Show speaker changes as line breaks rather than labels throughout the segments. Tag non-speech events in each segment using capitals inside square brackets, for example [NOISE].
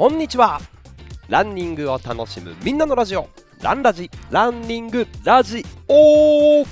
こんにちは。ランニングを楽しむみんなのラジオ。ランラジランニングラジ。オ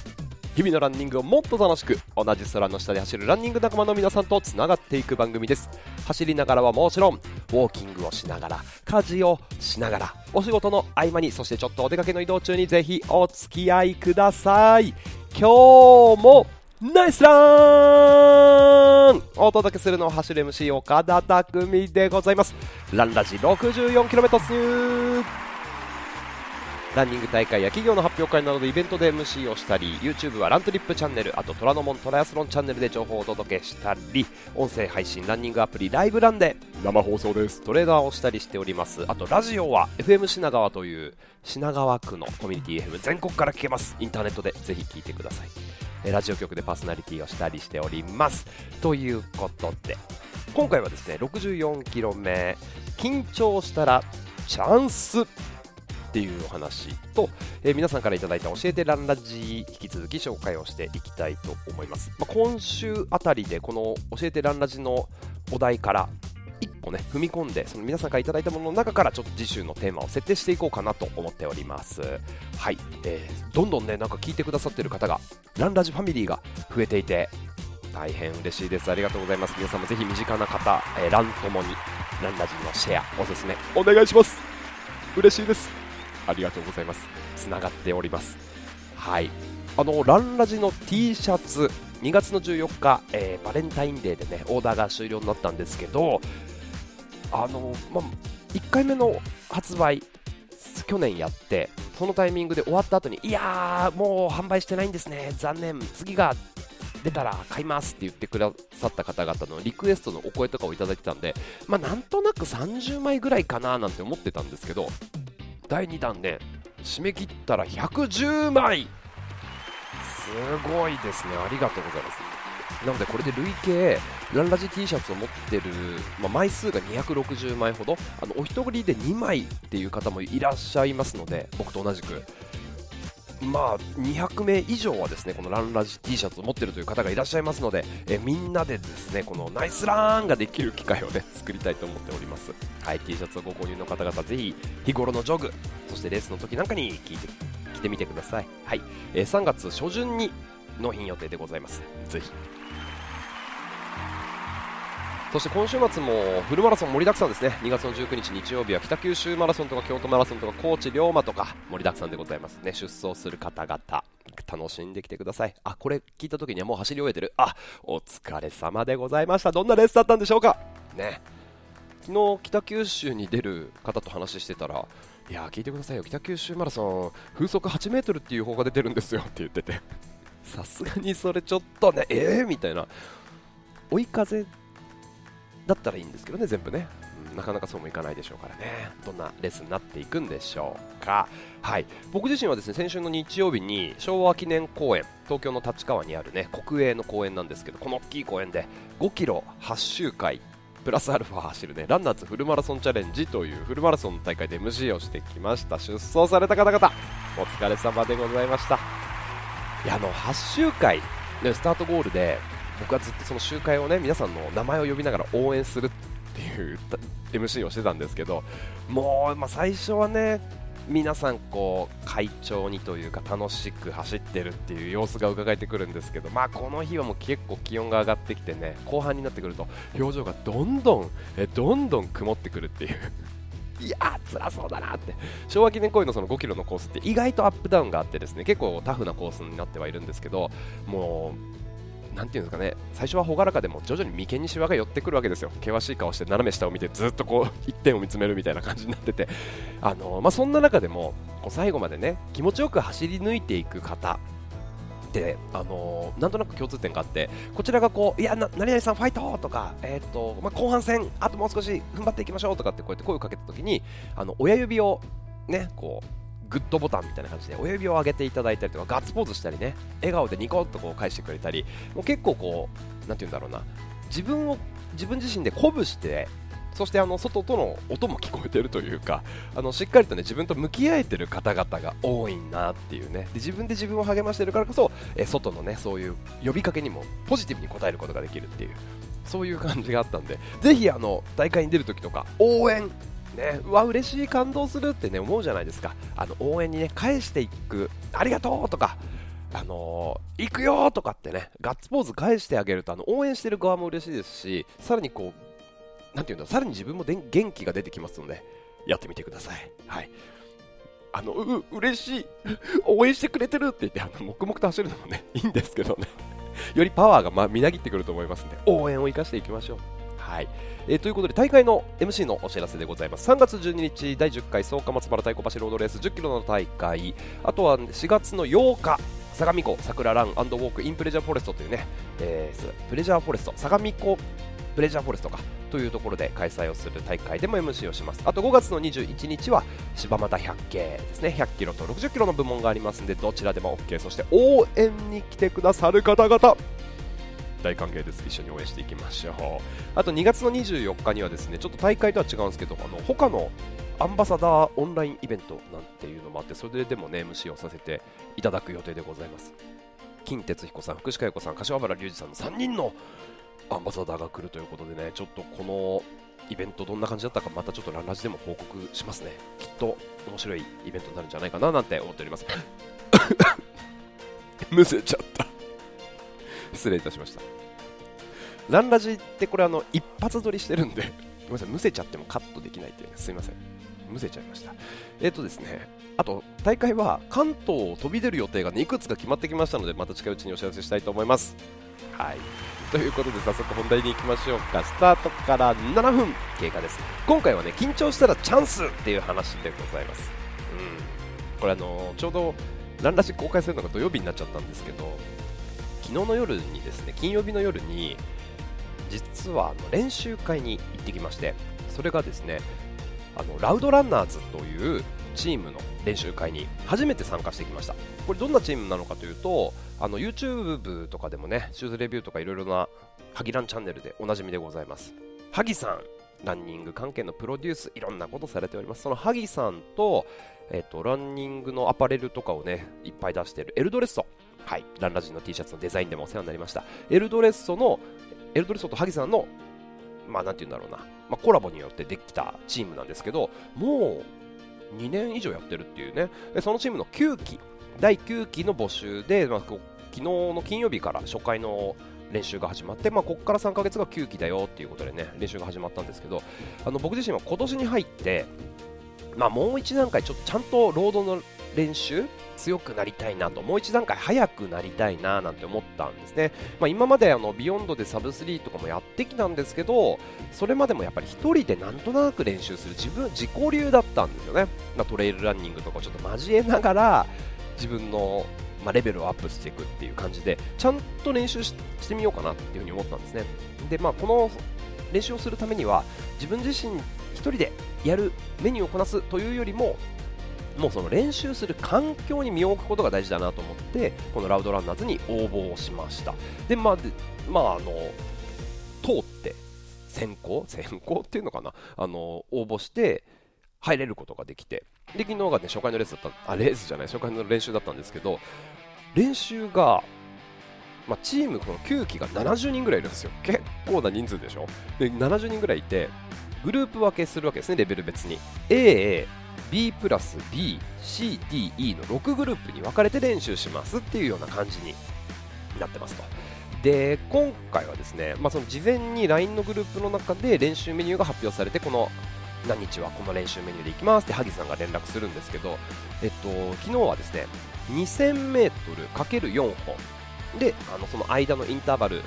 日々のランニングをもっと楽しく同じ空の下で走るランニング仲間の皆さんとつながっていく番組です。走りながらはもちろんウォーキングをしながら家事をしながらお仕事の合間にそしてちょっとお出かけの移動中にぜひお付き合いください。今日もナイスランお届けするのは走る MC 岡田匠でございます。ランラジ 64km 数ランニング大会や企業の発表会などでイベントで MC をしたり YouTube はラントリップチャンネルあと虎ノ門トライアスロンチャンネルで情報をお届けしたり音声配信ランニングアプリライブランで生放送です。トレーダーをしたりしております。あとラジオは FM 品川という品川区のコミュニティ FM 全国から聞けます。インターネットでぜひ聞いてください。えラジオ局でパーソナリティをしたりしております。ということで今回はですね 64km 目緊張したらチャンスっていうお話と、えー、皆さんからいただいた教えてランラジ引き続き紹介をしていきたいと思います、まあ、今週あたりでこの教えてランラジのお題から一歩ね踏み込んでその皆さんからいただいたものの中からちょっと次週のテーマを設定していこうかなと思っております。はい、えー、どんどんねなんか聞いてくださってる方がランラジファミリーが増えていて大変嬉しいです。ありがとうございます。皆さんもぜひ身近な方、えー、ランともにランラジのシェアおすすめお願いします。嬉しいです。ありがとうございます。つながっております。はい。あのランラジの T シャツ2月の14日、えー、バレンタインデーでねオーダーが終了になったんですけどあの、ま1回目の発売去年やってそのタイミングで終わった後にいやーもう販売してないんですね。残念。次が出たら買いますって言ってくださった方々のリクエストのお声とかをいただいてたんで、まあ、なんとなく30枚ぐらいかななんて思ってたんですけど第2弾ね締め切ったら110枚。すごいですね。ありがとうございます。なのでこれで累計ランラジ T シャツを持ってる、まあ、枚数が260枚ほどあのお一人で2枚っていう方もいらっしゃいますので僕と同じく。まあ200名以上はですねこのランラジ T シャツを持ってるという方がいらっしゃいますのでえみんなでですねこのナイスランができる機会をね作りたいと思っております。はい T シャツをご購入の方々ぜひ日頃のジョグそしてレースの時なんかに聞いて着てみてください。はい、え、3月初旬に納品予定でございます。ぜひ。そして今週末もフルマラソン盛りだくさんですね。2月の19日日曜日は北九州マラソンとか京都マラソンとか高知龍馬とか盛りだくさんでございますね。出走する方々楽しんできてください。あこれ聞いた時にはもう走り終えてる。あお疲れ様でございました。どんなレースだったんでしょうか？ね。昨日北九州に出る方と話してたらいや聞いてくださいよ。北九州マラソン風速8メートルっていう方が出てるんですよ。って言ってて。さすがにそれちょっとねえー、みたいな。追い風だったらいいんですけどね、全部ね。なかなかそうもいかないでしょうからね。どんなレッスになっていくんでしょうか。はい。僕自身はですね、先週の日曜日に昭和記念公園、東京の立川にあるね、国営の公園なんですけど、この大きい公園で5キロ8周回、プラスアルファ走るね、ランナーズフルマラソンチャレンジというフルマラソンの大会で MC をしてきました。出走された方々、お疲れ様でございました。いや、あの、8周回、ね、スタートゴールで、僕はずっとその集会をね皆さんの名前を呼びながら応援するっていう MC をしてたんですけどもう、まあ、最初はね皆さんこう快調にというか楽しく走ってるっていう様子が伺えてくるんですけど、まあ、この日はもう結構気温が上がってきてね後半になってくると表情がどんどんえどんどん曇ってくるっていう。[LAUGHS] いやー辛そうだなって。昭和記念公園のその5キロのコースって意外とアップダウンがあってですね結構タフなコースになってはいるんですけどもうなんていうんですかね最初は朗らかでも徐々に眉間にしわが寄ってくるわけですよ。険しい顔して斜め下を見てずっとこう一点を見つめるみたいな感じになってて。あの、まあ、そんな中でもこう最後までね気持ちよく走り抜いていく方で、あのー、なんとなく共通点があってこちらがこういやな何々さんファイトとか、えーとまあ、後半戦あともう少し踏ん張っていきましょうとかってこうやって声をかけた時にあの親指をねこうグッドボタンみたいな感じで親指を上げていただいたりとかガッツポーズしたりね笑顔でニコッとこう返してくれたりもう結構こうなんて言うんだろうな自分を自分自身で鼓舞してそしてあの外との音も聞こえてるというかあのしっかりとね自分と向き合えてる方々が多いなっていうね。で自分で自分を励ましてるからこそえ外のねそういう呼びかけにもポジティブに応えることができるっていうそういう感じがあったんでぜひあの大会に出るときとか応援ね、うわ嬉しい感動するってね思うじゃないですか。あの応援にね返していくありがとうとかあのー、行くよとかってねガッツポーズ返してあげるとあの応援してる側も嬉しいですしさらにこうなていうんださらに自分も元気が出てきますのでやってみてください。はい。あのう嬉しい応援してくれてるって言ってあの黙々と走るのもねいいんですけどね。よりパワーが、ま、みなぎってくると思いますので応援を生かしていきましょう。はい、えー、ということで大会の MC のお知らせでございます。3月12日第10回草加松原太鼓橋ロードレース1 0キロの大会。あとは4月の8日相模湖桜ランウォークインプレジャーフォレストというね、えー、プレジャーフォレスト相模湖プレジャーフォレストか。というところで開催をする大会でも MC をします。あと5月の21日は柴又100系ですね。100キロと60キロの部門がありますのでどちらでも OK そして応援に来てくださる方々。大歓迎です。一緒に応援していきましょう。あと2月の24日にはですね、ちょっと大会とは違うんですけど、あの他のアンバサダーオンラインイベントなんていうのもあって、それでもね、MC をさせていただく予定でございます。金哲彦さん、福士加代子さん、柏原隆二さんの3人のアンバサダーが来るということでね、ちょっとこのイベントどんな感じだったかまたちょっとランラジでも報告しますね。きっと面白いイベントになるんじゃないかななんて思っております。むせちゃった。失礼いたしました。ランラジってこれあの一発撮りしてるんで、ごめんなさい、むせちゃってもカットできないっていう、ね、すいません。むせちゃいました。えっ、ー、とですね、あと大会は関東を飛び出る予定が、ね、いくつか決まってきましたので、また近いうちにお知らせしたいと思います。はい。ということで早速本題に行きましょうかスタートから7分経過です今回はね緊張したらチャンスっていう話でございますうんこれあのちょうどランラジ公開するのが土曜日になっちゃったんですけど昨日の夜にですね金曜日の夜に実はあの練習会に行ってきましてそれがですねあのラウドランナーズというチームの練習会に初めて参加してきました。これどんなチームなのかというとあの YouTube とかでもねシューズレビューとかいろいろなハギランチャンネルでおなじみでございます。ハギさんランニング関係のプロデュースいろんなことされております。そのハギさんと,、えーと、ランニングのアパレルとかをねいっぱい出しているエルドレッソ。はい。ランラジンの T シャツのデザインでもお世話になりました。エルドレッソのエルドレッソとハギさんのまあなんて言うんだろうな、まあ、コラボによってできたチームなんですけどもう2年以上やってるっていうね、そのチームの9期、第9期の募集で、まあ、昨日の金曜日から初回の練習が始まって、まあ、ここから3ヶ月が9期だよっていうことでね、練習が始まったんですけど、あの僕自身は今年に入って、まあ、もう一段階ちょっとちゃんとロードの練習強くなりたいなともう一段階速くなりたいななんて思ったんですね、まあ、今まであのビヨンドでサブ3とかもやってきたんですけどそれまでもやっぱり1人でなんとなく練習する自分自己流だったんですよね、まあ、トレイルランニングとかちょっと交えながら自分のまあ、レベルをアップしていくっていう感じでちゃんと練習してみようかなっていうふうに思ったんですね。で、まあ、この練習をするためには自分自身1人でやるメニューをこなすというよりももうその練習する環境に身を置くことが大事だなと思ってこのラウドランナーズに応募をしました。でまあでまああの通って選考選考っていうのかな？あの応募して入れることができて。で昨日がね初回のレースだったあレースじゃない初回の練習だったんですけど練習がまあ、チームこの9期が70人ぐらいいるんですよ。結構な人数でしょ？で70人ぐらいいてグループ分けするわけですねレベル別に。A B プラス B、C、D、E の6グループに分かれて練習しますっていうような感じになってますと。で今回はですね、まあ、その事前に LINE のグループの中で練習メニューが発表されてこの何日はこの練習メニューでいきますって萩さんが連絡するんですけど、えっと、昨日はですね 2000m×4 本であのその間のインターバル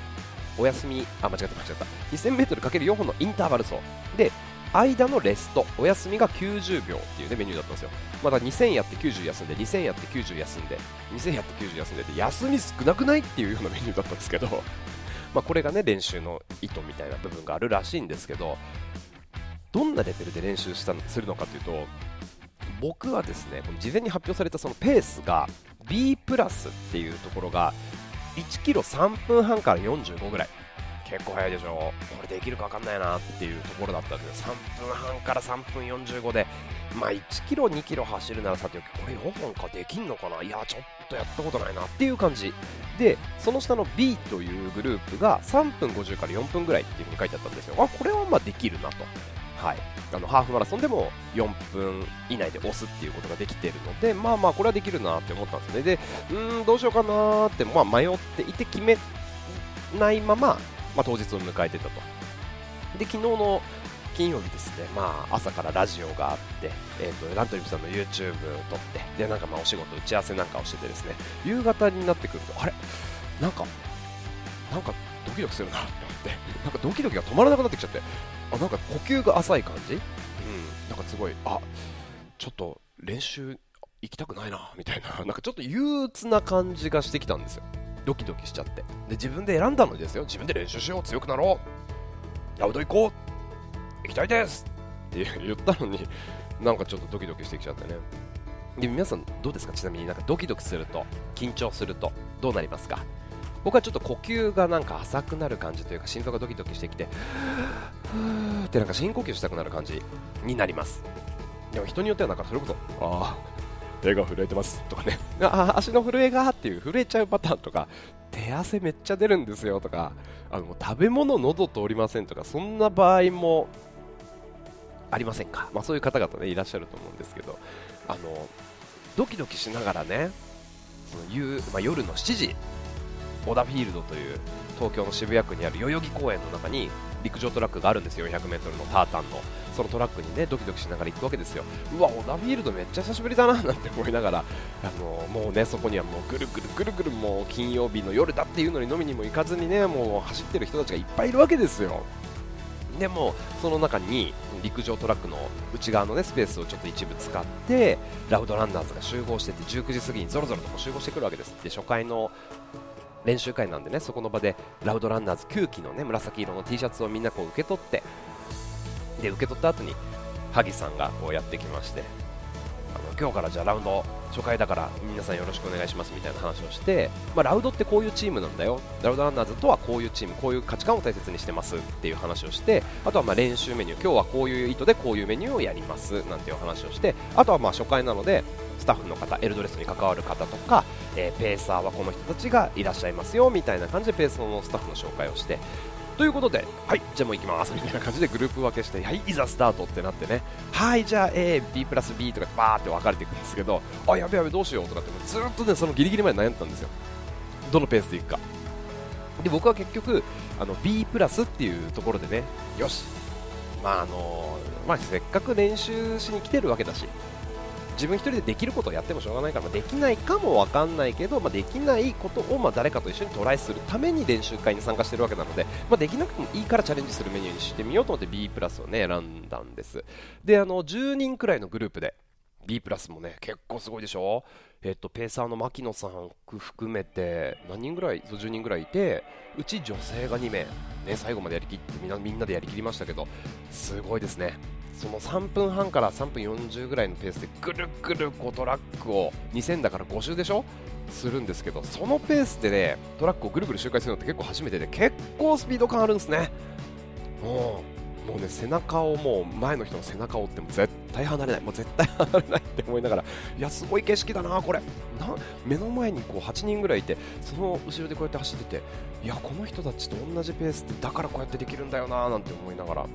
お休みあ間違った間違った。2000m×4 本のインターバル走。で間のレスト、お休みが90秒っていうね、メニューだったんですよ。まだ2000やって90休んで、2000やって90休んで、2000やって90休んでて、休み少なくないっていうようなメニューだったんですけど、[LAUGHS] まあこれがね、練習の意図みたいな部分があるらしいんですけど、どんなレベルで練習したするのかというと、僕はですね、この事前に発表されたそのペースが B プラスっていうところが1キロ3分半から45ぐらい。結構早いでしょ。これできるか分かんないなっていうところだったんで3分半から3分45でまあ1キロ2キロ走るならさておきこれ4本かできんのかな？いやちょっとやったことないなっていう感じ。でその下の B というグループが3分50から4分ぐらいっていう風に書いてあったんですよ。あこれはまあできるなと。はい、あのハーフマラソンでも4分以内で押すっていうことができているので、まあまあ、これはできるなって思ったんですね。で、うん、どうしようかなって、まあ、迷っていて決めないまま、まあ、当日を迎えてたと。で、昨日の金曜日ですね、まあ、朝からラジオがあって、えーと、ラントリーさんの YouTube 撮って、で、なんかまあお仕事、打ち合わせなんかをしててですね、夕方になってくると、あれ？なんか、なんかドキドキするなって思って、なんかドキドキが止まらなくなってきちゃって、あ、なんか呼吸が浅い感じ？うん、なんかすごい、あ、ちょっと練習行きたくないな、みたいな、なんかちょっと憂鬱な感じがしてきたんですよ。ドキドキしちゃって。で、自分で選んだのですよ。自分で練習しよう、強くなろう。ラウド行こう行きたいですって言ったのに、なんかちょっとドキドキしてきちゃってね。で、皆さんどうですか？ちなみになんかドキドキすると、緊張すると、どうなりますか？僕はちょっと呼吸がなんか浅くなる感じというか心臓がドキドキしてきてふーってなんか深呼吸したくなる感じになりますでも人によってはなんかそれこそああ手が震えてますとかね。[LAUGHS] あ足の震えがっていう震えちゃうパターンとか手汗めっちゃ出るんですよとかあの食べ物喉通りませんとかそんな場合もありませんか、まあ、そういう方々、ね、いらっしゃると思うんですけどあのドキドキしながらねその夕、まあ、夜の7時小田フィールドという東京の渋谷区にある代々木公園の中に陸上トラックがあるんですよ。400m のタータンの。そのトラックにねドキドキしながら行くわけですよ。うわ小田フィールドめっちゃ久しぶりだななんて思いながらあのもうねそこにはもうぐるぐるぐるぐるもう金曜日の夜だっていうのに飲みにも行かずにねもう走ってる人たちがいっぱいいるわけですよ。でもその中に陸上トラックの内側の、ね、スペースをちょっと一部使ってラウドランナーズが集合してて19時過ぎにぞろぞろと集合してくるわけです。で初回の練習会なんでねそこの場でラウドランナーズ9期のね紫色の T シャツをみんなこう受け取ってで受け取った後に萩さんがこうやってきましてあの今日からじゃあラウンド初回だから皆さんよろしくお願いしますみたいな話をして、まあ、ラウドってこういうチームなんだよ。ラウドランナーズとはこういうチームこういう価値観を大切にしてますっていう話をしてあとはま練習メニュー。今日はこういう意図でこういうメニューをやりますなんていう話をしてあとはまあ初回なのでスタッフの方エルドレスに関わる方とか、えー、ペーサーはこの人たちがいらっしゃいますよみたいな感じでペーサーのスタッフの紹介をしてということで、はい、じゃあもう行きますみたいな感じでグループ分けして、はい、いざスタートってなってね、はい、じゃあ A、B プラス B とかバーって分かれていくんですけど、あ、やべやべどうしようとかってずっとね、そのギリギリまで悩んだんですよ。どのペースでいくか。で、僕は結局、あの B プラスっていうところでね、よし、まああのまあ、せっかく練習しに来てるわけだし、自分1人でできることをやってもしょうがないから、まあ、できないかも分かんないけど、まあ、できないことをま誰かと一緒にトライするために練習会に参加してるわけなので、まあ、できなくてもいいからチャレンジするメニューにしてみようと思って B プラスをね選んだんです。であの10人くらいのグループで B プラスもね結構すごいでしょ？えっと、ペーサーの牧野さん含めて何人ぐらい？10人ぐらいいてうち女性が2名、ね、最後までやりきってみんなみんなでやりきりましたけどすごいですね。その3分半から3分40ぐらいのペースでぐるぐるこうトラックを2000だから5周でしょ？するんですけどそのペースでねトラックをぐるぐる周回するのって結構初めてで結構スピード感あるんですね。もうもうね背中をもう前の人の背中を追っても絶対離れない。もう絶対離れないって思いながらいやすごい景色だなこれ。な目の前にこう8人ぐらいいてその後ろでこうやって走ってていやこの人たちと同じペースでだからこうやってできるんだよななんて思いながら。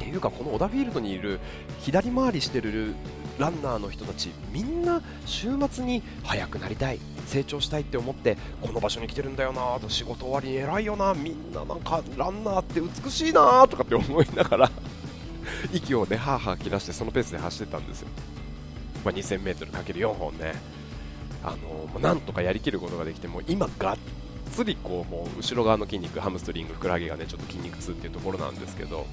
ていうかこの小田フィールドにいる左回りしてるランナーの人たちみんな週末に速くなりたい成長したいって思ってこの場所に来てるんだよなと仕事終わりに偉いよなみんななんかランナーって美しいなとかって思いながら [LAUGHS] 息をねはーはー切らしてそのペースで走ってたんですよ、まあ、2000m×4 本ね。あのなんとかやりきることができても今がっつりこうもう後ろ側の筋肉ハムストリングふくらはぎがねちょっと筋肉痛っていうところなんですけど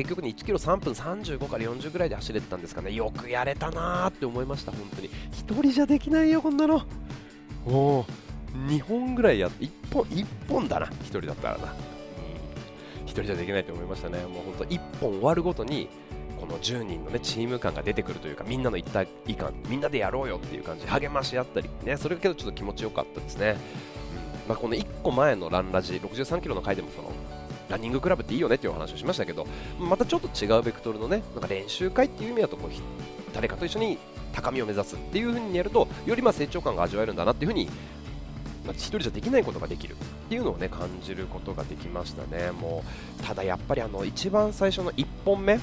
結局ね1キロ3分35から40ぐらいで走れてたんですかね。よくやれたなーって思いました本当に。1人じゃできないよこんなの。おお2本ぐらいやって1本1本だな1人だったらな、うん、1人じゃできないと思いましたね。もう本当1本終わるごとにこの10人の、ね、チーム感が出てくるというかみんなの一体感みんなでやろうよっていう感じ励まし合ったり、ね、それだけどちょっと気持ちよかったですね、うん。まあ、この1個前のランラジ63キロの回でもそのランニングクラブっていいよねっていうお話をしましたけどまたちょっと違うベクトルのねなんか練習会っていう意味だとこう誰かと一緒に高みを目指すっていう風にやるとよりま成長感が味わえるんだなっていう風にまあ、1人じゃできないことができるっていうのをね感じることができましたね。もうただやっぱりあの一番最初の1本目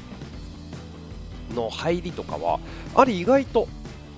の入りとかはあれ意外と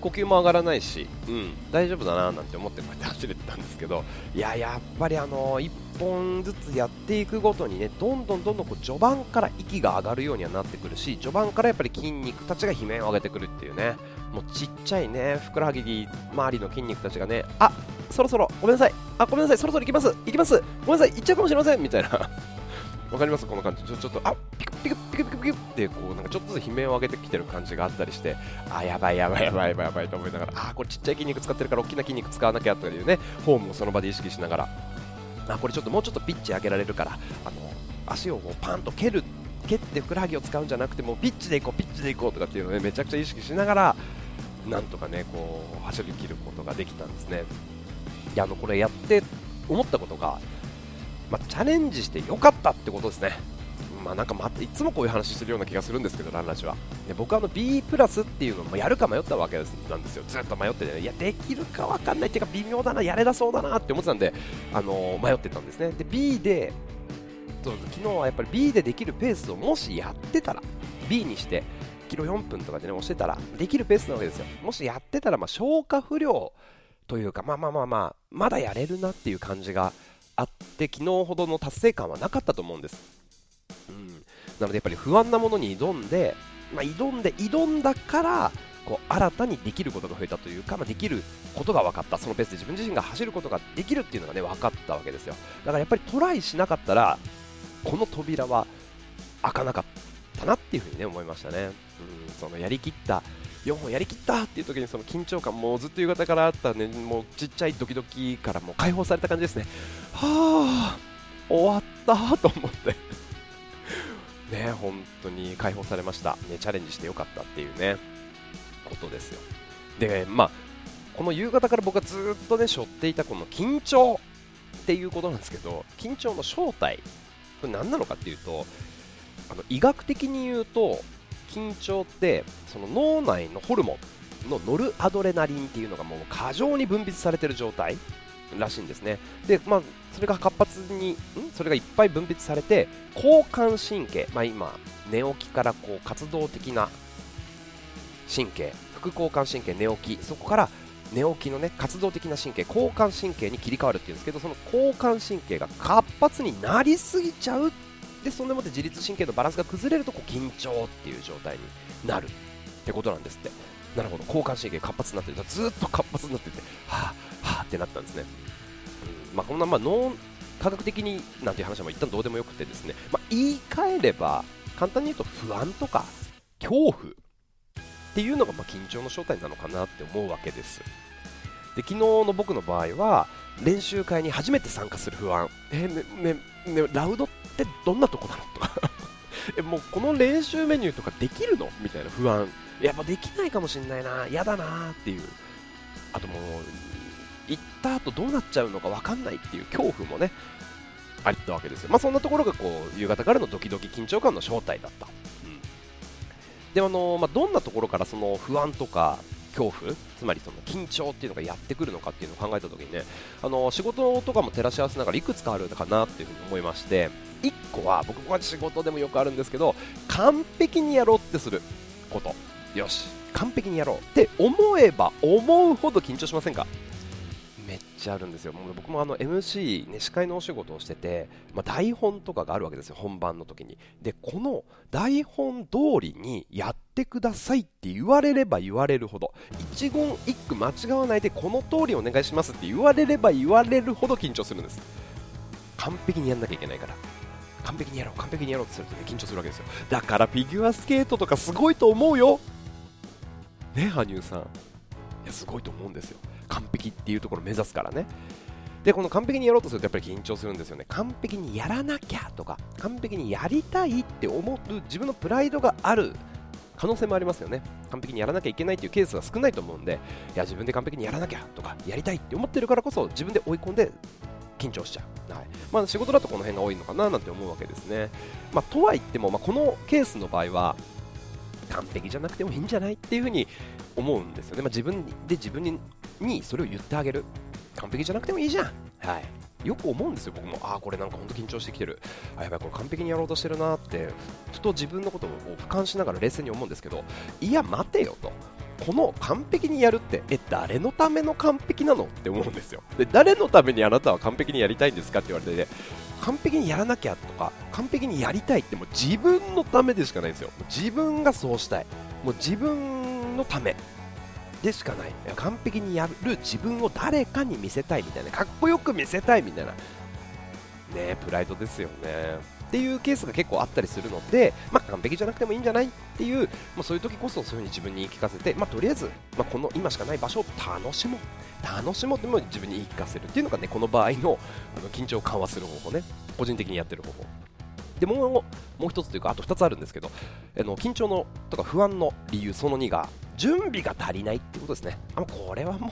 呼吸も上がらないし、うん、大丈夫だななんて思ってこうやって走れてたんですけどいややっぱりあの1本ずつやっていくごとにねどんどんどんどんこう序盤から息が上がるようにはなってくるし序盤からやっぱり筋肉たちが悲鳴を上げてくるっていうねもうちっちゃいねふくらはぎ周りの筋肉たちがねあそろそろごめんなさい。あごめんなさい。そろそろ行きます。行きます。ごめんなさい。行っちゃうかもしれませんみたいな。[LAUGHS] わかります？この感じ。ちょちょっとあピクピクピクピクピクってこうなんかちょっとずつ悲鳴を上げてきてる感じがあったりしてあやばいやばいやばいやばいやばいと思いながらあこれちっちゃい筋肉使ってるから大きな筋肉使わなきゃというねフォームをその場で意識しながら。あこれちょっともうちょっとピッチ上げられるからあの足をこうパンと蹴る蹴ってふくらはぎを使うんじゃなくてもピッチでいこうピッチでいこうとかっていうのを、ね、めちゃくちゃ意識しながらなんとかねこう走り切ることができたんですね。いやあのこれやって思ったことが、まあ、チャレンジしてよかったってことですね。まあ、なんかまいつもこういう話してるような気がするんですけど、ランラジは。で僕はあの B プラスっていうのもやるか迷ったわけですなんですよ、ずっと迷ってて、ね、いや、できるか分かんないっていうか、微妙だな、やれだそうだなって思ってたんで、あのー、迷ってたんですね。で B で昨日はやっぱり B でできるペースをもしやってたら B にしてキロ4分とかでね押してたらできるペースなわけですよもしやってたらま消化不良というかまあまあまあまあまだやれるなっていう感じがあって昨日ほどの達成感はなかったと思うんですうん。なのでやっぱり不安なものに挑んで、まあ、挑んで挑んだからこう新たにできることが増えたというか、まあ、できることが分かった。そのペースで自分自身が走ることができるっていうのがね分かったわけですよ。だからやっぱりトライしなかったらこの扉は開かなかったなっていうふうにね思いましたね。うん。そのやりきった。4本やりきったっていう時にその緊張感もずっと夕方からあったねもうちっちゃいドキドキからもう解放された感じですね。はあ終わったと思って。ね、本当に解放されました、ね、チャレンジしてよかったっていうね、ことですよ。で、まあ、この夕方から僕はずっとね、背負っていたこの緊張っていうことなんですけど、緊張の正体、これ何なのかっていうと、あの医学的に言うと、緊張ってその脳内のホルモンのノルアドレナリンっていうのがもう過剰に分泌されてる状態らしいんですね。で、まあ、それが活発に、ん？それがいっぱい分泌されて、交感神経、まあ、今、寝起きからこう活動的な神経、副交感神経、寝起き、そこから寝起きのね活動的な神経、交感神経に切り替わるっていうんですけど、その交感神経が活発になりすぎちゃう、でそんでもって自律神経のバランスが崩れるとこう緊張っていう状態になるってことなんですって。なるほど、交感神経活発になってる、ずっと活発になってて、はあ、はあってなったんですね。うん。まあ、こんなまあ脳科学的になんていう話は一旦どうでもよくてですね、まあ、言い換えれば簡単に言うと不安とか恐怖っていうのがま緊張の正体なのかなって思うわけです。で昨日の僕の場合は練習会に初めて参加する不安。え、ねねねラウドってどんなとこなのとか。[LAUGHS] えもうこの練習メニューとかできるの？みたいな不安。やっぱできないかもしんないな。嫌だなっていう。あともう行った後どうなっちゃうのか分かんないっていう恐怖もねあったわけですよ、まあ、そんなところがこう夕方からのドキドキ緊張感の正体だった、うん、であのまあ、どんなところからその不安とか恐怖つまりその緊張っていうのがやってくるのかっていうのを考えた時にねあの仕事とかも照らし合わせながらいくつかあるのかなっていうふうに思いまして1個は僕は仕事でもよくあるんですけど完璧にやろうってすること。よし。完璧にやろうって思えば思うほど緊張しませんか？ちゃあるんですよ、もう僕もあの MC、ね、司会のお仕事をしてて、まあ、台本とかがあるわけですよ、本番の時に。で、この台本通りにやってくださいって言われれば言われるほど、一言一句間違わないで、この通りお願いしますって言われれば言われるほど緊張するんです。完璧にやんなきゃいけないから。完璧にやろう、完璧にやろうってするとね、緊張するわけですよ。だからフィギュアスケートとかすごいと思うよ。ね、羽生さん。いや、すごいと思うんですよ。完璧っていうところを目指すからね。で、この完璧にやろうとするとやっぱり緊張するんですよね。完璧にやらなきゃとか、完璧にやりたいって思う自分のプライドがある可能性もありますよね。完璧にやらなきゃいけないっていうケースが少ないと思うんで、いや、自分で完璧にやらなきゃとか、やりたいって思ってるからこそ自分で追い込んで緊張しちゃう。はいまあ、仕事だとこの辺が多いのかななんて思うわけですね。まあ、とはいっても、まあ、このケースの場合は、完璧じゃなくてもいいんじゃないっていうふうに思うんですよね。まあ、自分で自分ににそれを言ってあげる。完璧じゃなくてもいいじゃん。はい。よく思うんですよ僕も。ああこれなんか本当緊張してきてる。あやばいこれ完璧にやろうとしてるなって。ふと自分のことを俯瞰しながら冷静に思うんですけどいや待てよと。この完璧にやるってえ誰のための完璧なのって思うんですよ。で誰のためにあなたは完璧にやりたいんですかって言われて、ね、完璧にやらなきゃとか完璧にやりたいってもう自分のためでしかないんですよ。自分がそうしたい。もう自分のため。でしかない。完璧にやる自分を誰かに見せたいみたいな。かっこよく見せたいみたいな。ねプライドですよね。っていうケースが結構あったりするので、まあ、完璧じゃなくてもいいんじゃないっていう、まあ、そういう時こそそういう風に自分に言い聞かせて、まあ、とりあえず、まあ、この今しかない場所を楽しもう。楽しもうっても自分に言い聞かせるっていうのがねこの場合のあの緊張を緩和する方法ね。個人的にやってる方法。でもうもう一つというかあと2つあるんですけどあの緊張のとか不安の理由その2が準備が足りないってことですね。あこれはもう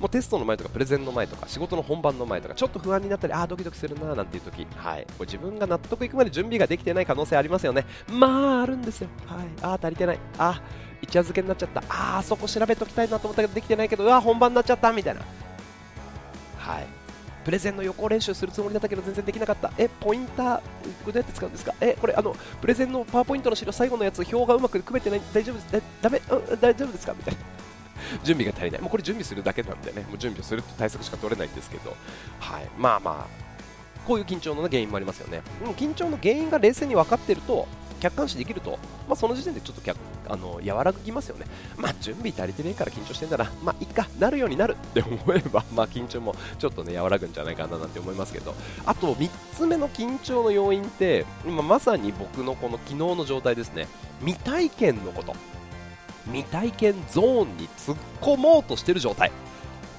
もうテストの前とかプレゼンの前とか仕事の本番の前とかちょっと不安になったりあードキドキするななんていう時はい。これ自分が納得いくまで準備ができてない可能性ありますよね。まああるんですよ。はい。あー足りてない。あ一夜漬けになっちゃった。あーそこ調べときたいなと思ったけどできてないけどうわ本番になっちゃった。みたいな。はい。プレゼンの予行練習するつもりだったけど全然できなかった。え、ポインター、これどうやって使うんですか？え、これあの、プレゼンのパワーポイントの資料最後のやつ、表がうまく組めてない、大丈夫です、だめ、大丈夫ですか？みたいな。[LAUGHS] 準備が足りない、もうこれ準備するだけなんでね、もう準備をするって対策しか取れないんですけど、はい、まあまあ、こういう緊張の、原因もありますよね。でも緊張の原因が冷静に分かってると、客観視できると、まあ、その時点でちょっとあの和らぎますよね。まあ、準備足りてねえから緊張してんだな、まあ、いっか、なるようになる。って思えば、まあ、緊張もちょっとね、和らぐんじゃないかななんて思いますけど、あと3つ目の緊張の要因って、今まさに僕のこの昨日の状態ですね、未体験のこと。未体験ゾーンに突っ込もうとしてる状態。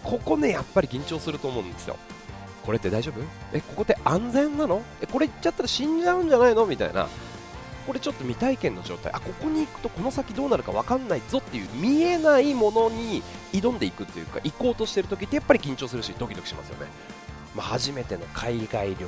ここねやっぱり緊張すると思うんですよ。これって大丈夫？えここって安全なの？えこれ行っちゃったら死んじゃうんじゃないの？みたいな。これちょっと未体験の状態。あここに行くとこの先どうなるか分かんない。ぞっていう見えないものに挑んでいくっていうか行こうとしてる時ってやっぱり緊張するしドキドキしますよね、まあ、初めての海外旅行。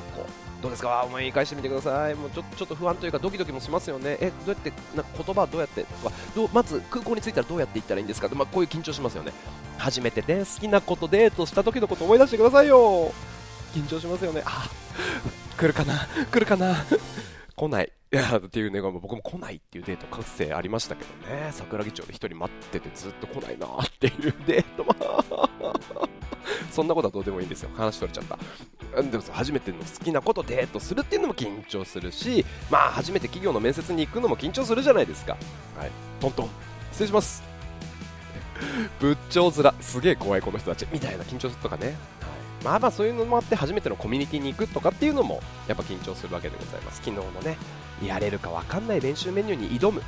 どうですか？思い返してみてください。もうちょちょっと不安というかドキドキもしますよね。えどうやってなんか言葉どうやって？とかどまず空港に着いたらどうやって行ったらいいんですか？まあ、こういう緊張しますよね。初めてで、好きなことデートした時のこと思い出してくださいよ。緊張しますよね。あ来るかな？来るかな？来ないいや [LAUGHS] っていうね、僕も来ないっていうデートかつてありましたけどね、桜木町で1人待っててずっと来ないなっていうデート [LAUGHS] そんなことはどうでもいいんですよ。話取れちゃった。でも初めての好きなことデートするっていうのも緊張するし、まあ初めて企業の面接に行くのも緊張するじゃないですか。はい。トントン。失礼します。[LAUGHS] 仏頂面、すげえ怖いこの人たち。みたいな緊張とかね。はい、まあまあそういうのもあって初めてのコミュニティに行くとかっていうのもやっぱ緊張するわけでございます。昨日のね、やれるかわかんない練習メニューに挑む。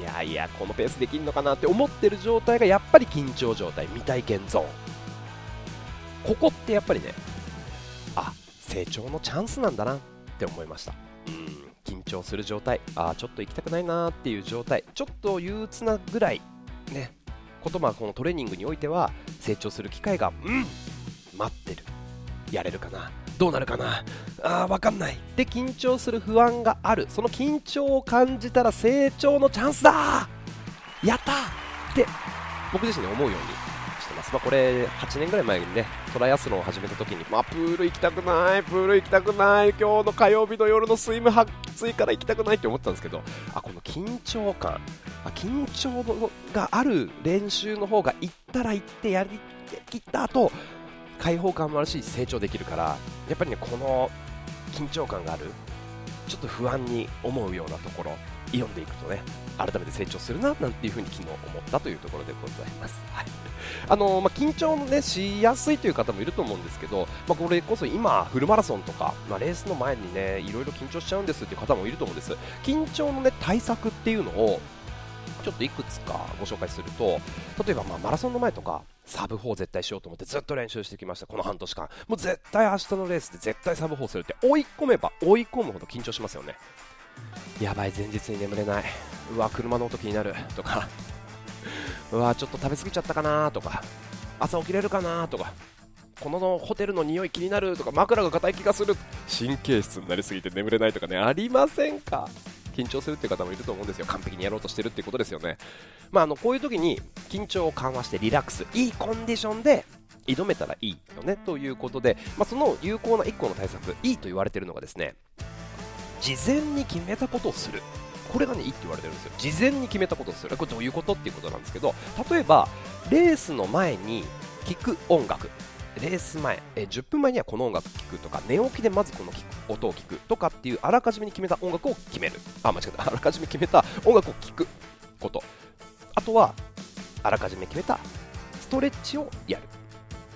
いやいや、このペースできるのかなって思ってる状態がやっぱり緊張状態、未体験ゾーン。ここってやっぱりねあ成長のチャンスなんだなって思いましたうん緊張する状態ああちょっと行きたくないなっていう状態ちょっと憂鬱なぐらいねことまこのトレーニングにおいては成長する機会がうん待ってるやれるかな？どうなるかな？あー分かんない。で緊張する不安がある。その緊張を感じたら成長のチャンスだ！やった！って僕自身で思うようにしてます、まあ、これ8年ぐらい前にねトライアスロンを始めた時に、まあ、プール行きたくないプール行きたくない今日の火曜日の夜のスイムはきついから行きたくないって思ったんですけどあこの緊張感あ緊張がある練習の方が行ったら行ってやりきった後開放感もあるし成長できるからやっぱりねこの緊張感があるちょっと不安に思うようなところ読んでいくとね改めて成長するななんていうふに昨日思ったというところでございます。はいあのまあ、緊張ねしやすいという方もいると思うんですけど、まあ、これこそ今、フルマラソンとか、まあ、レースの前にねいろいろ緊張しちゃうんですっていう方もいると思うんです緊張のね対策っていうのをちょっといくつかご紹介すると例えばまマラソンの前とかサブ4絶対しようと思ってずっと練習してきました。この半年間。もう絶対明日のレースで絶対サブ4するって追い込めば追い込むほど緊張しますよね。やばい前日に眠れない。うわ車の音気になるとか。うわちょっと食べ過ぎちゃったかなとか。朝起きれるかなとか。このホテルの匂い気になるとか。枕が硬い気がする。神経質になりすぎて眠れないとかねありませんか？緊張するっていう方もいると思うんですよ。完璧にやろうとしてるっていうことですよね。まああのこういう時に緊張を緩和してリラックスいいコンディションで挑めたらいいよねということで、まあ、その有効な1個の対策いいと言われているのがですね事前に決めたことをする。これがねいいって言われてるんですよ。事前に決めたことをする。これどういうことっていうことなんですけど例えばレースの前に聴く音楽。レース前、え10分前にはこの音楽聴くとか寝起きでまずこの音を聴くとかっていうあらかじめに決めた音楽を決める。あ間違えた。あらかじめ決めた音楽を聴くこと。あとはあらかじめ決めたストレッチをやる、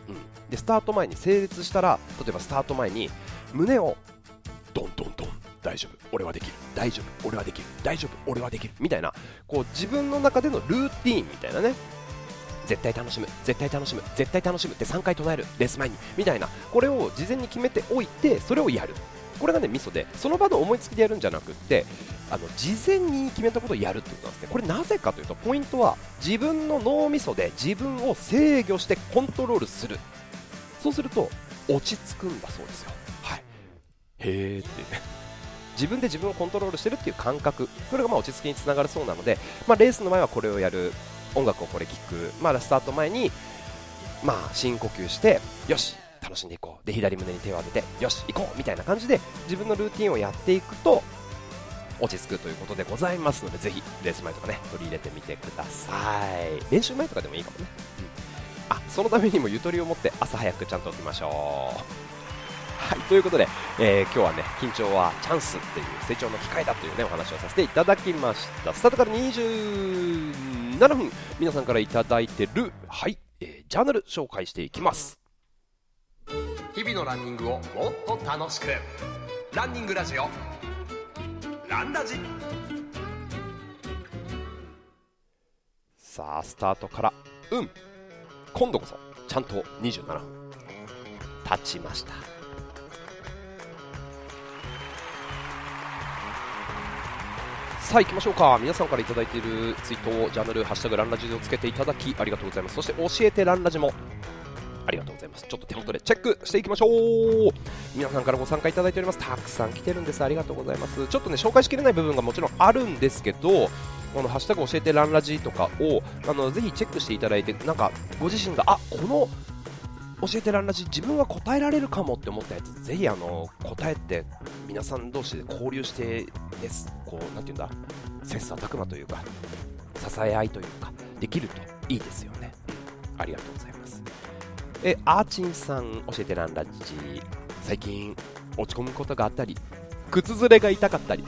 うん、でスタート前に整列したら例えばスタート前に胸をドンドンドン大丈夫。俺はできる。大丈夫。俺はできる。大丈夫。俺はできる。みたいなこう自分の中でのルーティーンみたいなね。絶対楽しむ。絶対楽しむ。絶対楽しむ。って3回唱える。レース前に。みたいな。これを事前に決めておいてそれをやる。これがねミソでその場の思いつきでやるんじゃなくってあの事前に決めたことをやるってことなんですね。これなぜかというとポイントは自分の脳みそで自分を制御してコントロールする。そうすると落ち着くんだそうですよ。はい。へーって。ね [LAUGHS] 自分で自分をコントロールしてるっていう感覚。これがまあ落ち着きにつながるそうなので、まあ、レースの前はこれをやる音楽をこれ聴く、まあ、スタート前に、まあ、深呼吸してよし楽しんでいこう。で左胸に手を当ててよし行こうみたいな感じで自分のルーティンをやっていくと落ち着くということでございますのでぜひレース前とかね取り入れてみてください練習前とかでもいいかもね、うん、あそのためにもゆとりを持って朝早くちゃんと起きましょうはい、ということで、えー、今日はね、緊張はチャンスっていう成長の機会だというね、お話をさせていただきました。スタートから27分、皆さんからいただいてる、はい、えー、ジャーナル紹介していきます。日々のランニングをもっと楽しく。ランニングラジオ。ランラジ。さあ、スタートから、うん。今度こそ、ちゃんと27分。経ちました。さあ行きましょうか皆さんから頂いているツイートをジャンル「ハッシュタグランラジ」をつけていただきありがとうございますそして教えてランラジもありがとうございます。ちょっと手元でチェックしていきましょう。皆さんからご参加いただいております。たくさん来てるんです。ありがとうございます。ちょっとね紹介しきれない部分がもちろんあるんですけどこのハッシュタグ教えてランラジとかをあのぜひチェックしていただいてなんかご自身があこの教えてらんなし自分は答えられるかもって思ったやつぜひあの答えて皆さん同士で交流してです。こうなんていうんだ？切磋琢磨というか支え合いというかできるといいですよね。ありがとうございます。えアーチンさん教えてらんラジ。最近落ち込むことがあったり靴ずれが痛かったり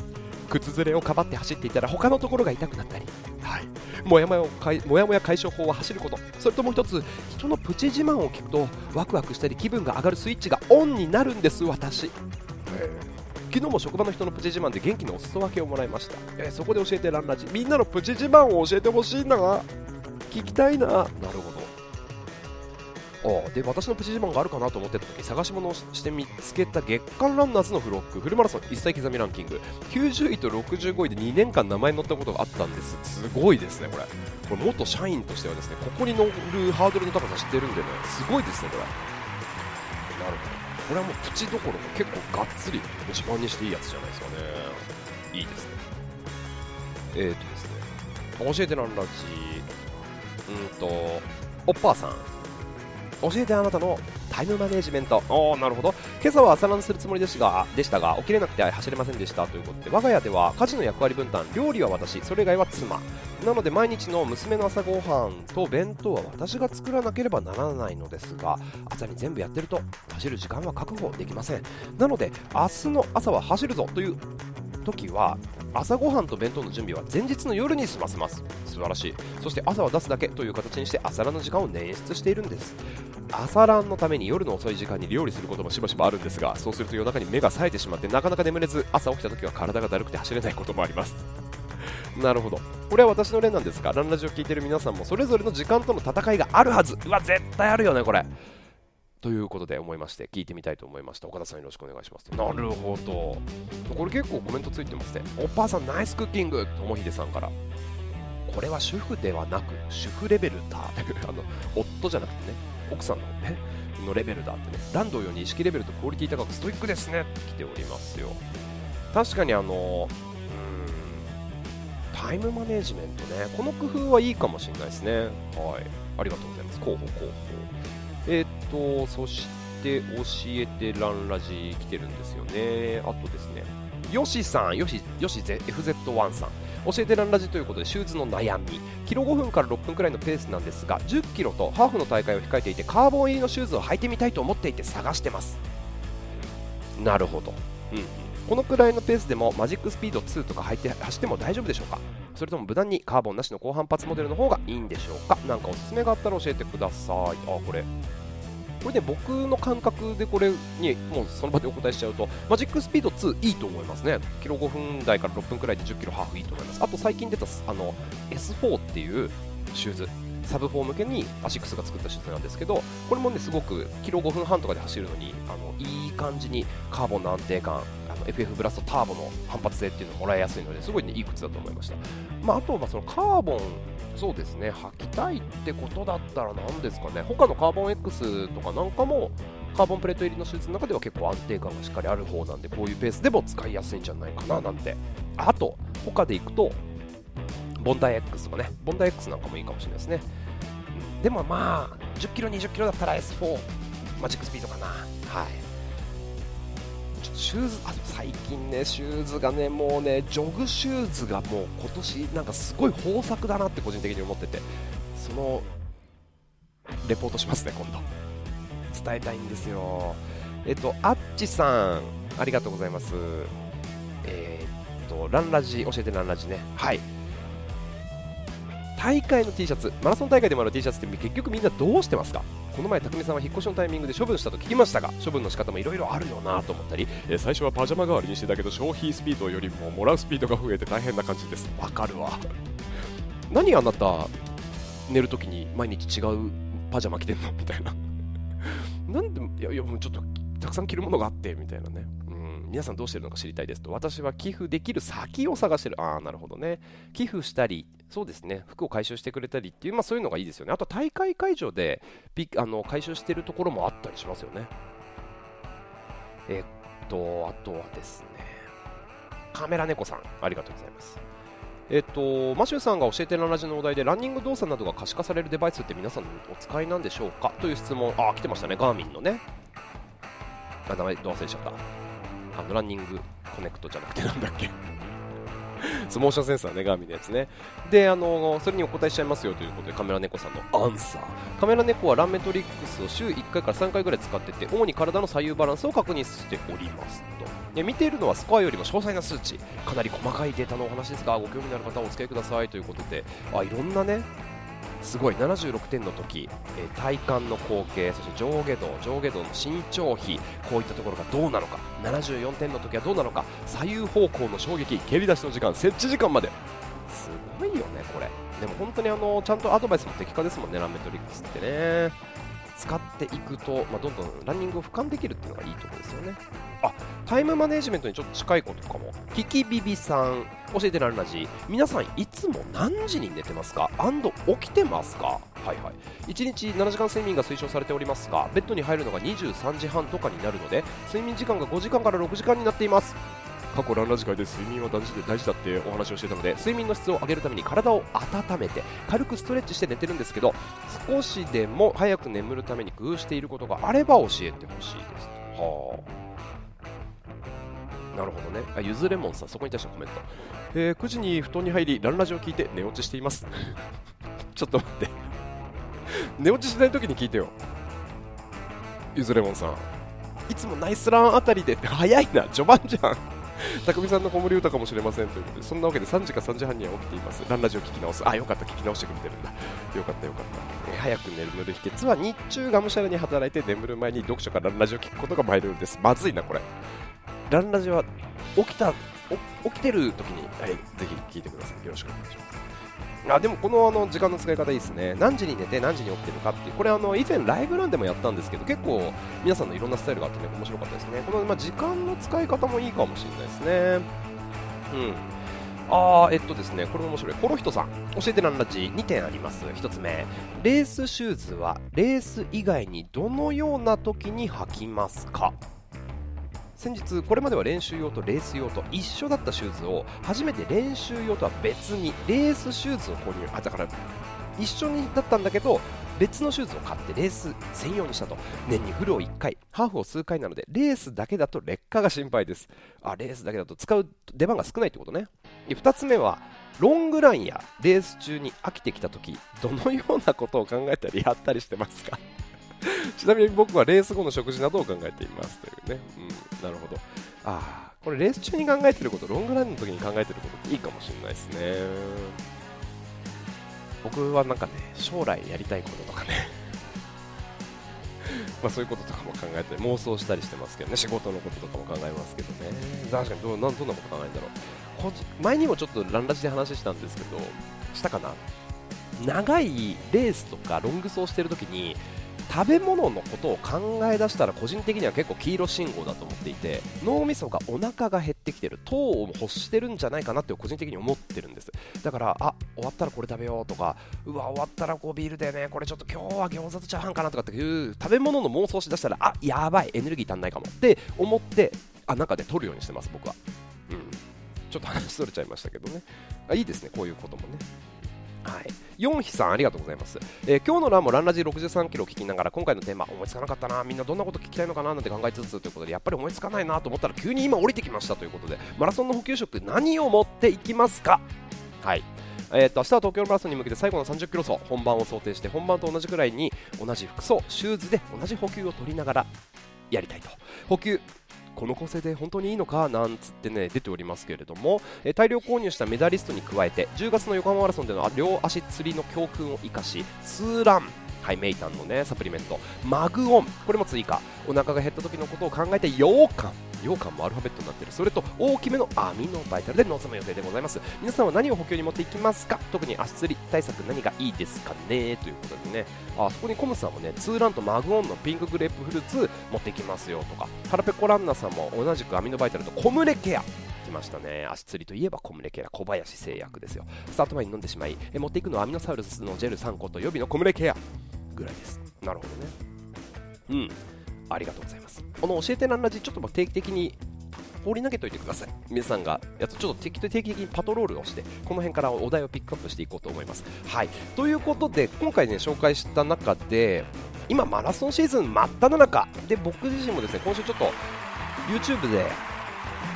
靴ずれをかばって走っていたら他のところが痛くなったり。はい。もやもやもやもや解消法は走ること。それともう一つ人のプチ自慢を聞くとワクワクしたり気分が上がるスイッチがオンになるんです。私。昨日も職場の人のプチ自慢で元気のお裾分けをもらいました、えー、そこで教えてランラジ。みんなのプチ自慢を教えてほしいな。聞きたいな。なるほどああで私のプチ自慢があるかなと思ってた時探し物をして見つけた月間ランナーズのフロックフルマラソン1歳刻みランキング。90位と65位で2年間名前に載ったことがあったんです。すごいですねこれ。これ元社員としてはですねここに乗るハードルの高さ知ってるんでねすごいですねこれ。なるほど。これはもうプチどころか結構がっつり自慢にしていいやつじゃないですかね。いいですね。えーとですね。教えてランラジうんとおっぱーさん。教えてあなたのタイムマネジメント。おなるほど。今朝は朝ランするつもりでしたがでしたが起きれなくて走れませんでした。ということで我が家では家事の役割分担料理は私それ以外は妻。なので毎日の娘の朝ごはんと弁当は私が作らなければならないのですが朝に全部やってると走る時間は確保できません。なので明日の朝は走るぞという時は朝ごはんと弁当の準備は前日の夜に済ませます。素晴らしい。そして朝は出すだけという形にして朝ランの時間を捻出しているんです。朝ランのために夜の遅い時間に料理することもしばしばあるんですがそうすると夜中に目が冴えてしまってなかなか眠れず朝起きた時は体がだるくて走れないこともあります。[LAUGHS] なるほど。これは私の例なんですがランラジを聞いている皆さんもそれぞれの時間との戦いがあるはず。うわ絶対あるよねこれ。ということで思いまして聞いてみたいと思いました岡田さんよろしくお願いします。なるほど。これ結構コメントついてますねお母さんナイスクッキングともひでさんから。これは主婦ではなく主婦レベルだあの夫じゃなくてね奥さんのねのレベルだってねランドように意識レベルとクオリティ高くストイックですねって来ておりますよ。確かにあのタイムマネジメントねこの工夫はいいかもしれないですね。はい。ありがとうございます。候補候補えっ、とそして教えてランラジ来てるんですよね。あとですねよしさんよしよし FZ1 さん。教えてランラジということでシューズの悩み。キロ5分から6分くらいのペースなんですが10キロとハーフの大会を控えていてカーボン入りのシューズを履いてみたいと思っていて探してます。なるほど、うん、このくらいのペースでもマジックスピード2とか履いて走っても大丈夫でしょうか？それとも無難にカーボンなしの高反発モデルの方がいいんでしょうか？何かおすすめがあったら教えてください。あこれ。これね僕の感覚でこれにもうその場でお答えしちゃうと Magic Speed 2いいと思いますね。キロ5分台から6分くらいで10キロハーフいいと思います。あと最近出たあの S4 っていうシューズ。サブ4向けにアシックスが作ったシューズなんですけどこれもねすごくキロ5分半とかで走るのにあのいい感じにカーボンの安定感あの FF ブラストターボの反発性っていうのもらいやすいのですごい、ね、いい靴だと思いました、まあ、あとはそのカーボンそうですね履きたいってことだったら何ですかね。他のカーボン X とかなんかもカーボンプレート入りのシューズの中では結構安定感がしっかりある方なんでこういうペースでも使いやすいんじゃないかななんて。あと他でいくとボンダイ X とかね。ボンダイ X なんかもいいかもしれないですね。でもまあ10キロ20キロだったら S4 マジックスピードかな。はい。シューズあ最近ねシューズがねもうねジョグシューズがもう今年なんかすごい豊作だなって個人的に思ってて。そのレポートしますね今度。伝えたいんですよ。えっとあっちさんありがとうございます。えー、っとランラジ教えてランラジね。はい大会の T シャツマラソン大会でもある T シャツって結局みんなどうしてますか？この前匠さんは引っ越しのタイミングで処分したと聞きましたが処分の仕方もいろいろあるよなと思ったり、え、最初はパジャマ代わりにしてたけど消費スピードよりももらうスピードが増えて大変な感じです。わかるわ。何あなた寝るときに毎日違うパジャマ着てんの？みたいな。なんでいやいやもうちょっとたくさん着るものがあってみたいなね。皆さんどうしてるのか知りたいですと。私は寄付できる先を探してる。ああなるほどね。寄付したりそうですね。服を回収してくれたりっていう、まあ、そういうのがいいですよね。あと大会会場でピあの回収してるところもあったりしますよね。えっとあとはですね。カメラ猫さん。ありがとうございます。えっと、マシューさんが教えてるラジのお題でランニング動作などが可視化されるデバイスって皆さんお使いなんでしょうか？という質問、あ、来てましたね、ガーミンのね。あ、名前どう忘れちゃった。あのランニングコネクトじゃなくてなんだっけ。[LAUGHS] モーションセンサーね、ガーミンのやつね。で、あのそれにお答えしちゃいますよということで、カメラ猫さんのアンサー。カメラ猫はランメトリックスを週1回から3回ぐらい使ってて、主に体の左右バランスを確認しておりますと。で見ているのはスコアよりも詳細な数値、かなり細かいデータのお話ですが、ご興味のある方はお付き合いくださいということで、あ、いろんなね、すごい。76点の時、え、体幹の光景そして上下動上下動の身長比こういったところがどうなのか。74点の時はどうなのか。左右方向の衝撃蹴り出しの時間設置時間まで。すごいよねこれ。でも本当にあのちゃんとアドバイスも適化ですもんねランメトリックスってね。使っていくと、まあ、どんどんランニングを俯瞰できるっていうのがいいところですよね。あタイムマネジメントにちょっと近いことかも。キキビビさん教えてられなじ。皆さんいつも何時に寝てますか？アンド起きてますか？はいはい。1日7時間睡眠が推奨されておりますがベッドに入るのが23時半とかになるので睡眠時間が5時間から6時間になっています。過去ランラジ会で睡眠は大事で大事だってお話をしてたので睡眠の質を上げるために体を温めて軽くストレッチして寝てるんですけど少しでも早く眠るために工夫していること。があれば教えてほしいですはあ。なるほどね。あゆずレモンさんそこに対してコメント、えー、9時に布団に入りランラジを聞いて寝落ちしています。[LAUGHS] ちょっと待って。[LAUGHS] 寝落ちしない時に聞いてよ。ゆずレモンさん。いつもナイスランあたりで早いな。序盤じゃん。たくみさんの子守歌かもしれませんということで、そんなわけで3時か3時半には起きています。ランラジオ聞き直す。あ、よかった、聞き直してくれてるんだ。よかった、よかった。えー、早く寝るので秘訣は、日中がむしゃらに働いて眠る前に読書かランラジオ聞くことがマイルールです。まずいな、これ。ランラジオは起きた、起きてる時に、はい、ぜひ聞いてください。よろしくお願いします。あでもこのあの時間の使い方いいですね。何時に寝て何時に起きてるかっていう、これあの以前ライブランでもやったんですけど、結構皆さんのいろんなスタイルがあってね、面白かったですね。このまあ時間の使い方もいいかもしれないですね。うん。あー、えっとですね、これも面白い。コロヒトさん、教えてなんらち2点あります。1つ目、レースシューズはレース以外にどのような時に履きますか？先日これまでは練習用とレース用と一緒だったシューズを初めて練習用とは別にレースシューズを購入あだから一緒にだったんだけど別のシューズを買ってレース専用にしたと。年にフルを1回ハーフを数回なのでレースだけだと劣化が心配です。あレースだけだと使う出番が少ないってことね。で2つ目はロングランやレース中に飽きてきた時どのようなことを考えたりやったりしてますか？[LAUGHS] ちなみに僕はレース後の食事などを考えていますというね、うん、なるほど。ああこれレース中に考えてることロングランの時に考えてることっていいかもしれないですね。僕はなんかね将来やりたいこととかね。[LAUGHS] まそういうこととかも考えて妄想したりしてますけどね。仕事のこととかも考えますけどね。確かにどうなんどんなこと考えるんだろう。前にもちょっとランラジで話したんですけどしたかな？長いレースとかロング走してるときに食べ物のことを考え出したら個人的には結構黄色信号だと思っていて脳みそがお腹が減ってきてる糖を欲してるんじゃないかなって個人的に思ってるんです。だからあ終わったらこれ食べようとかうわ終わったらこうビールでねこれちょっと今日は餃子とチャーハンかなとかっていう食べ物の妄想しだしたらあやばいエネルギー足んないかも。って思ってあなんかで、取るようにしてます僕は。うん。ちょっと話それちゃいましたけどね。あいいですねこういうこともね。はい、4比さんありがとうございます、えー、今日のランもランラジ63キロ聞きながら今回のテーマ思いつかなかったなみんなどんなこと聞きたいのかななんて考えつつということでやっぱり思いつかないなと思ったら急に今降りてきましたということでマラソンの補給食何を持っていきますか？はい。えーと、明日は東京マラソンに向けて最後の30キロ走本番を想定して本番と同じくらいに同じ服装シューズで同じ補給を取りながらやりたいと。補給この構成で本当にいいのかなんつってね出ておりますけれども、え大量購入したメダリストに加えて10月の横浜マラソンでの両足釣りの教訓を生かしツーランはい、メイタンのねサプリメントマグオンこれも追加。お腹が減った時のことを考えて羊羹。羊羹もアルファベットになってる。それと大きめのアミノバイタルで臨む予定でございます。皆さんは何を補給に持っていきますか？特に足つり対策何がいいですかね？ということでね。あそこにコムさんもねツーランとマグオンのピンクグレープフルーツ持ってきますよとか。ハラペコランナさんも同じくアミノバイタルとコムレケア。来ましたね。足つりといえばコムレケア。小林製薬ですよ。スタート前に飲んでしまいえ持っていくのはアミノサウルスのジェル3個と予備のコムレケアぐらいです。なるほどね。うん。ありがとうございます。この教えてなんラジちょっと定期的に放り投げといてください。皆さんがやつちょっと定期的にパトロールをしてこの辺からお題をピックアップしていこうと思いますはいということで今回ね紹介した中で今マラソンシーズン真っ只中で僕自身もですね今週ちょっと YouTube で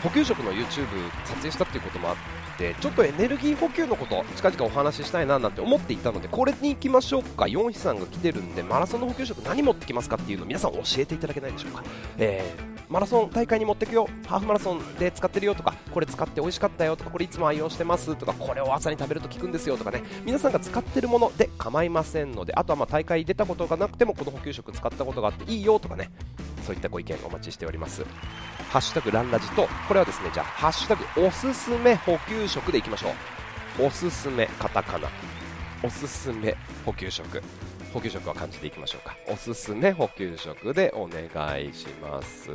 補給食の YouTube 撮影したっていうこともあってちょっとエネルギー補給のこと近々お話ししたいななんて思っていたのでこれに行きましょうか。4比さんが来てるんでマラソンの補給食何持ってきますかっていうの皆さん教えていただけないでしょうか、えーマラソン大会に持ってくよ。ハーフマラソンで使ってるよとかこれ使って美味しかったよとかこれいつも愛用してますとかこれを朝に食べると効くんですよとかね。皆さんが使ってるもので構いませんのであとはま大会出たことがなくてもこの補給食使ったことがあっていいよとかね。そういったご意見お待ちしております。ハッシュタグランラジとこれはですねじゃあハッシュタグおすすめ補給食でいきましょう。おすすめカタカナ。おすすめ補給食。補給食は感じていきましょうか。おすすめ補給食でお願いします。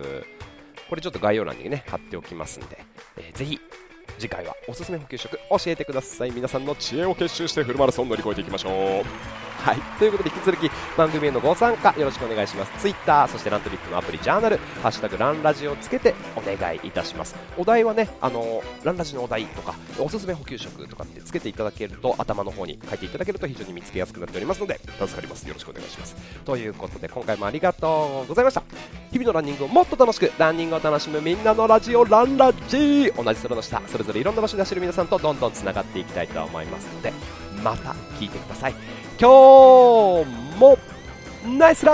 これちょっと概要欄にね貼っておきますんで、えー、ぜひ次回はおすすめ補給食教えてください。皆さんの知恵を結集してフルマラソン乗り越えていきましょう。はい、ということで引き続き番組へのご参加よろしくお願いします。Twitter そしてラントリップのアプリジャーナル「ハッシュタグランラジ」をつけてお願いいたします。お題はねあのランラジのお題とかおすすめ補給食とかってつけていただけると頭の方に書いていただけると非常に見つけやすくなっておりますので助かります。よろしくお願いします。ということで今回もありがとうございました。日々のランニングをもっと楽しくランニングを楽しむみんなのラジオランラジ。同じ空の下それぞれいろんな場所で走る皆さんとどんどんつながっていきたいと思いますのでまた聞いてください。今日もナイスラ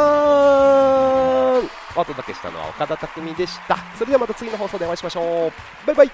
ン。お届けしたのは岡田匠でした。それではまた次の放送でお会いしましょう。バイバイ。